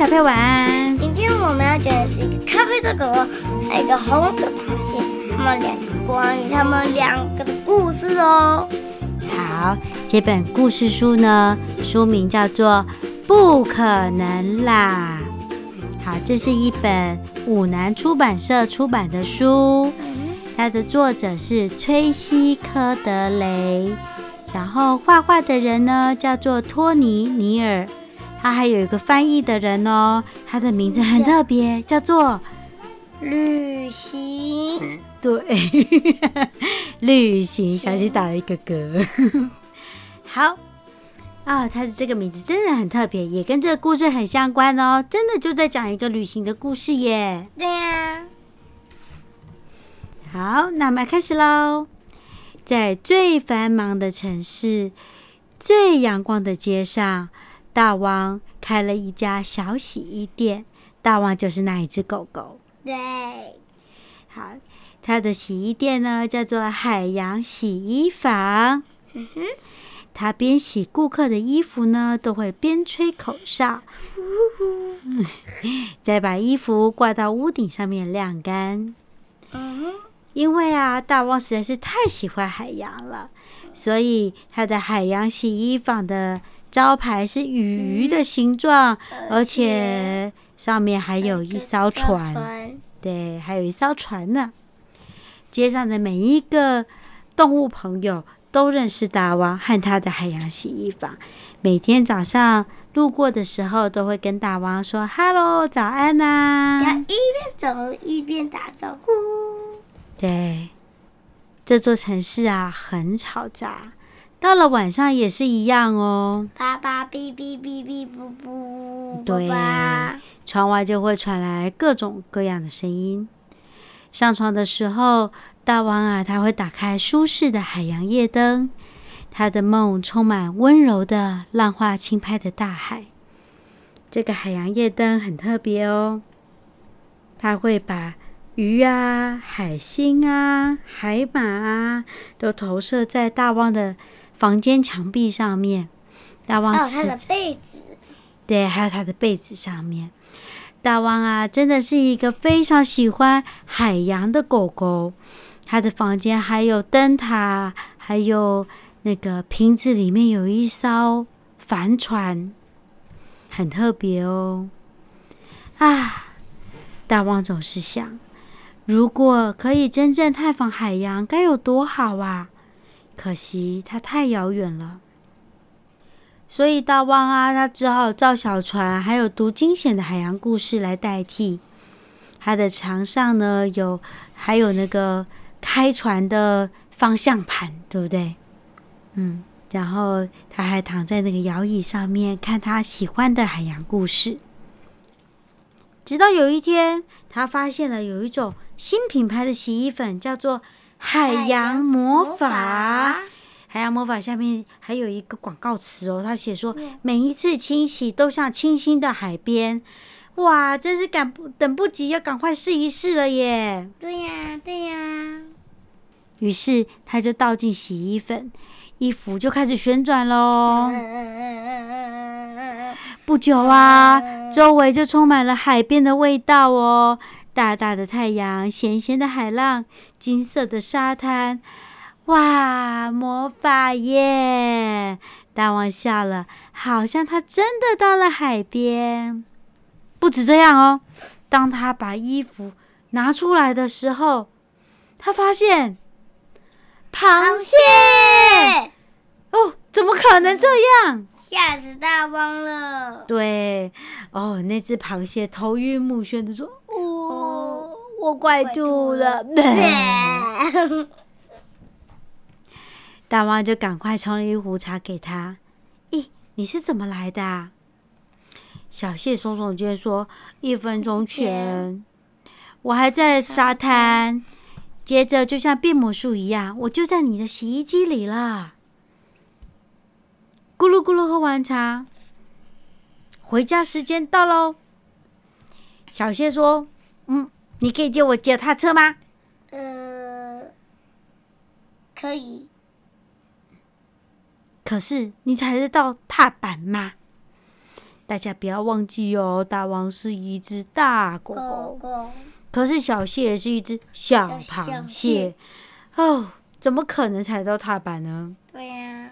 位小朋友晚安。今天我们要讲的是一个咖啡色狗狗，还有一个红色螃蟹，他们两个关于他们两个的故事哦。好，这本故事书呢，书名叫做《不可能啦》。好，这是一本五南出版社出版的书，它的作者是崔西科德雷，然后画画的人呢叫做托尼尼尔。他还有一个翻译的人哦，他的名字很特别，叫做旅行。对，旅行，小希打了一个嗝。好啊，他的这个名字真的很特别，也跟这个故事很相关哦。真的就在讲一个旅行的故事耶。对呀。好，那我们开始喽。在最繁忙的城市，最阳光的街上。大王开了一家小洗衣店，大王就是那一只狗狗。对，好，他的洗衣店呢叫做海洋洗衣房。嗯哼，他边洗顾客的衣服呢，都会边吹口哨，呼 呼再把衣服挂到屋顶上面晾干。嗯哼，因为啊，大王实在是太喜欢海洋了，所以他的海洋洗衣房的。招牌是鱼的形状，嗯，而且上面还有一艘船，船，对，还有一艘船呢。街上的每一个动物朋友都认识大王和他的海洋洗衣房，每天早上路过的时候都会跟大王说哈喽，早安呐，啊。要一边走一边打招呼。对，这座城市啊，很吵杂。到了晚上也是一样哦，爸爸哔哔哔哔不不，对，窗外就会传来各种各样的声音。上床的时候，大王啊，他会打开舒适的海洋夜灯，他的梦充满温柔的浪花轻拍的大海。这个海洋夜灯很特别哦，他会把鱼啊、海星啊、海马啊，都投射在大王的。房间墙壁上面，大王的被子，对，还有他的被子上面。大王啊，真的是一个非常喜欢海洋的狗狗。他的房间还有灯塔，还有那个瓶子里面有一艘帆船，很特别哦。啊，大王总是想，如果可以真正探访海洋，该有多好啊！可惜它太遥远了，所以大旺啊，他只好造小船，还有读惊险的海洋故事来代替。他的墙上呢，有还有那个开船的方向盘，对不对？嗯，然后他还躺在那个摇椅上面，看他喜欢的海洋故事。直到有一天，他发现了有一种新品牌的洗衣粉，叫做。海洋魔法，海洋魔法下面还有一个广告词哦，他写说每一次清洗都像清新的海边，哇，真是赶不等不及要赶快试一试了耶！对呀，对呀。于是他就倒进洗衣粉，衣服就开始旋转喽。不久啊，周围就充满了海边的味道哦。大大的太阳，咸咸的海浪，金色的沙滩，哇，魔法耶！大王笑了，好像他真的到了海边。不止这样哦，当他把衣服拿出来的时候，他发现螃蟹。哦，怎么可能这样？吓死大王了！对，哦，那只螃蟹头晕目眩的说。哦，我快吐了！大王就赶快冲了一壶茶给他。咦，你是怎么来的啊？小谢耸耸肩说：“一分钟前，我还在沙滩，接着就像变魔术一样，我就在你的洗衣机里了。”咕噜咕噜喝完茶，回家时间到喽。小谢说：“嗯，你可以借我脚踏车吗？”“呃，可以。”“可是你踩得到踏板吗？”大家不要忘记哦，大王是一只大狗狗，可是小蟹也是一只小螃蟹。哦，怎么可能踩到踏板呢？对呀、啊。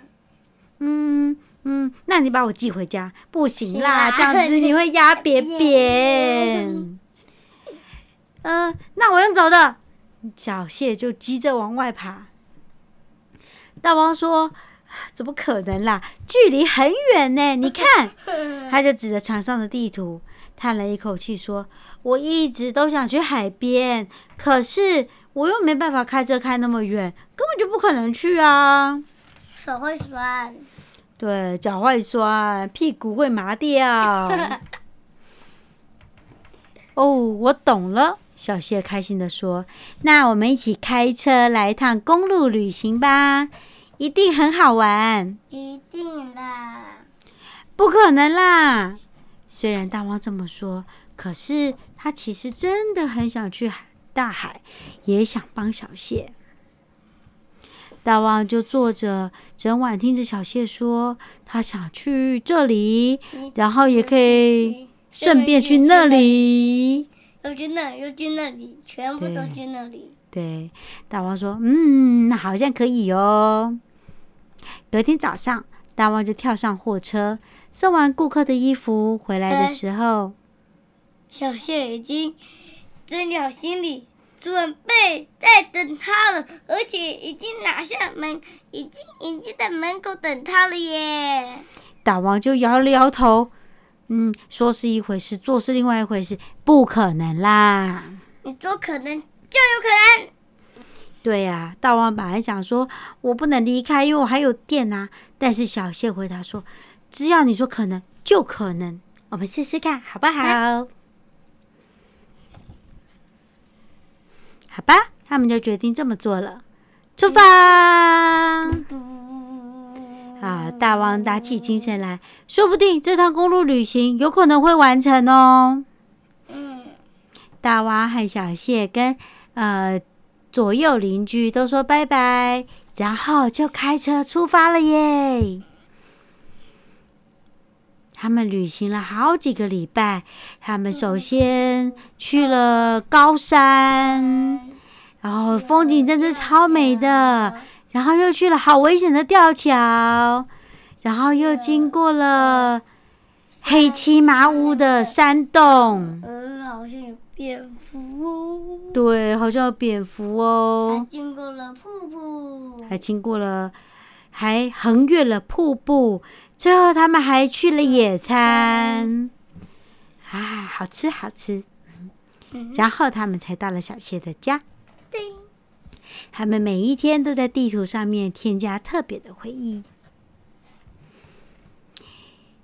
嗯嗯，那你把我寄回家，不行啦，这样子你会压扁扁。嗯、呃，那我用走的。小谢就急着往外爬。大王说：“怎么可能啦？距离很远呢！你看。”他就指着墙上的地图，叹了一口气说：“我一直都想去海边，可是我又没办法开车开那么远，根本就不可能去啊！手会酸，对，脚会酸，屁股会麻掉。”哦，我懂了。小谢开心地说：“那我们一起开车来一趟公路旅行吧，一定很好玩。”“一定啦！”“不可能啦！”虽然大王这么说，可是他其实真的很想去海大海，也想帮小谢。大王就坐着，整晚听着小谢说，他想去这里，然后也可以顺便去那里。又去那，又去那里，全部都去那里。对，大王说：“嗯，那好像可以哦。”隔天早上，大王就跳上货车，送完顾客的衣服回来的时候，小谢已经整理好行李，准备在等他了，而且已经拿下门，已经已经在门口等他了耶。大王就摇了摇头。嗯，说是一回事，做是另外一回事，不可能啦！你说可能就有可能。对呀、大王本来想说，我不能离开，因为我还有电啊。但是小谢回答说，只要你说可能，就可能。我们试试看，好不好？好吧，他们就决定这么做了。出发！啊！大王打起精神来，说不定这趟公路旅行有可能会完成哦。嗯，大王和小谢跟呃左右邻居都说拜拜，然后就开车出发了耶。他们旅行了好几个礼拜，他们首先去了高山，然后风景真的超美的。然后又去了好危险的吊桥，然后又经过了黑漆麻乌的山洞。嗯，好像有蝙蝠哦。对，好像有蝙蝠哦。还经过了瀑布。还经过了，还横越了瀑布。最后他们还去了野餐。啊，好吃好吃。然后他们才到了小谢的家。对。他们每一天都在地图上面添加特别的回忆。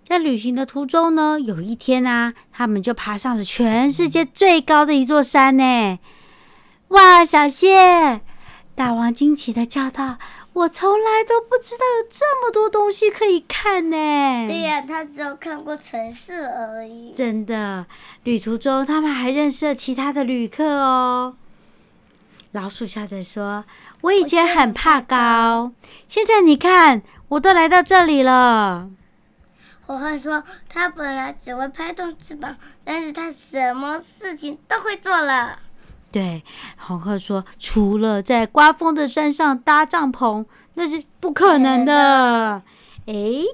在旅行的途中呢，有一天啊，他们就爬上了全世界最高的一座山呢！哇，小谢！大王惊奇的叫道：“我从来都不知道有这么多东西可以看呢！”对呀，他只有看过城市而已。真的，旅途中他们还认识了其他的旅客哦。老鼠笑着说：“我以前很怕高，现在你看，我都来到这里了。”火鹤说：“他本来只会拍动翅膀，但是他什么事情都会做了。”对，红鹤说：“除了在刮风的山上搭帐篷，那是不可能的。”诶，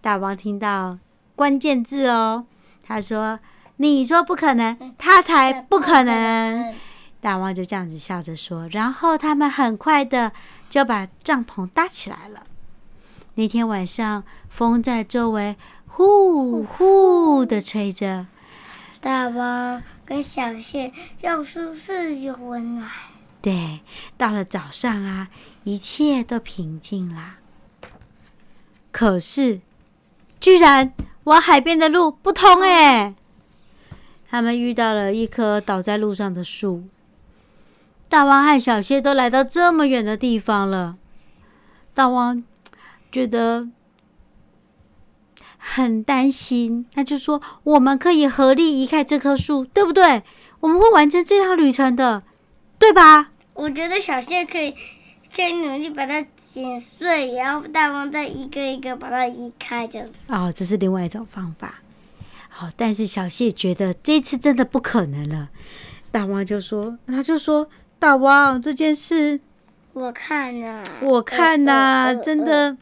大王听到关键字哦，他说：“你说不可能，他才不可能。”大王就这样子笑着说，然后他们很快的就把帐篷搭起来了。那天晚上，风在周围呼呼的吹着，大王跟小谢又舒适又温暖。对，到了早上啊，一切都平静啦。可是，居然往海边的路不通哎！他们遇到了一棵倒在路上的树。大王和小谢都来到这么远的地方了，大王觉得很担心，他就说：“我们可以合力移开这棵树，对不对？我们会完成这趟旅程的，对吧？”我觉得小谢可以再努力把它剪碎，然后大王再一个一个把它移开，这样子。哦，这是另外一种方法。好、哦，但是小谢觉得这次真的不可能了。大王就说：“他就说，大王这件事，我看呐、啊，我看呐、啊，呃、真的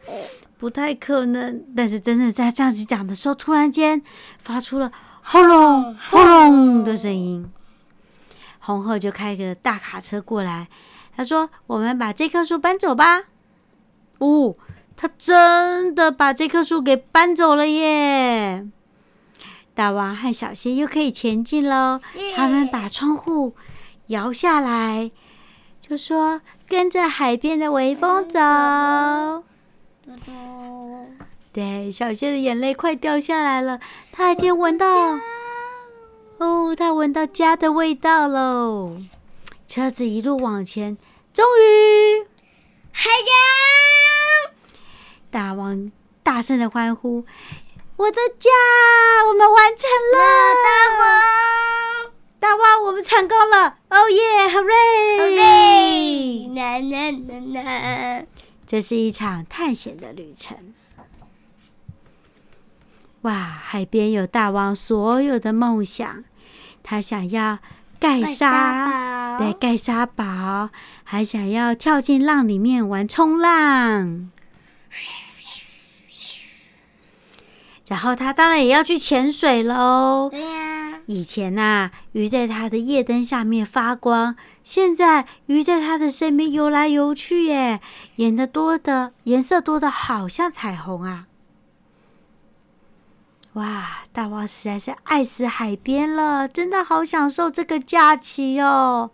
不太可能。呃”但是真的在这样子讲的时候，突然间发出了轰隆轰隆的声音。红鹤就开个大卡车过来，他说：“我们把这棵树搬走吧。”哦，他真的把这棵树给搬走了耶！大王和小仙又可以前进喽。他们把窗户摇下来，就说：“跟着海边的微风走。”对，小谢的眼泪快掉下来了，他已经闻到。哦，他闻到家的味道喽！车子一路往前，终于，海洋！大王大声的欢呼：“我的家，我们完成了！”大王，大王，我们成功了！哦耶，Hooray！这是一场探险的旅程。哇，海边有大王所有的梦想。他想要盖沙，对，盖沙堡，还想要跳进浪里面玩冲浪。然后他当然也要去潜水喽。对呀。以前呐，鱼在他的夜灯下面发光，现在鱼在他的身边游来游去，耶，演的多的颜色多的好像彩虹啊。哇，大王实在是爱死海边了，真的好享受这个假期哦。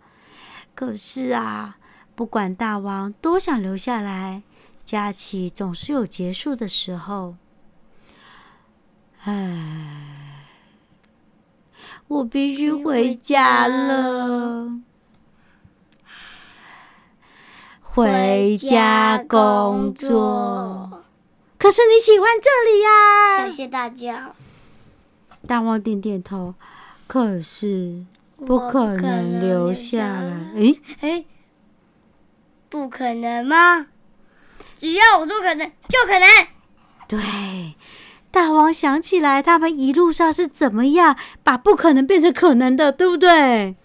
可是啊，不管大王多想留下来，假期总是有结束的时候。唉，我必须回家了，回家工作。可是你喜欢这里呀、啊？谢谢大家。大王点点头。可是不可能留下来。诶诶，不可能吗？只要我说可能，就可能。对，大王想起来，他们一路上是怎么样把不可能变成可能的，对不对？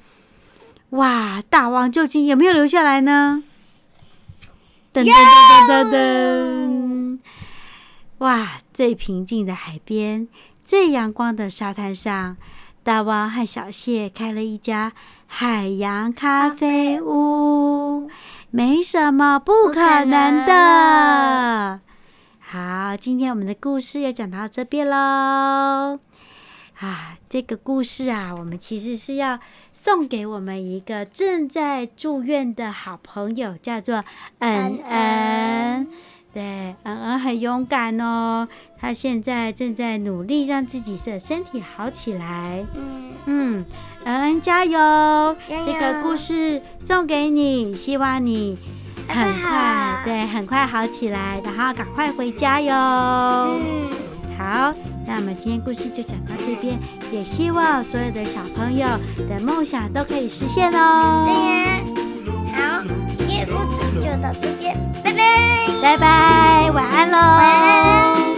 哇，大王究竟有没有留下来呢？噔噔噔噔噔噔。哇！最平静的海边，最阳光的沙滩上，大王和小谢开了一家海洋咖啡屋，没什么不可能的。好，今天我们的故事要讲到这边喽。啊，这个故事啊，我们其实是要送给我们一个正在住院的好朋友，叫做恩恩。对，恩恩很勇敢哦，他现在正在努力让自己的身体好起来。嗯嗯，恩恩加油！加油！这个故事送给你，希望你很快对很快好起来，然后赶快回家哟。嗯，好，那我们今天故事就讲到这边，也希望所有的小朋友的梦想都可以实现哦。对呀，好，今天故事就到这边。拜拜，拜拜，晚安喽。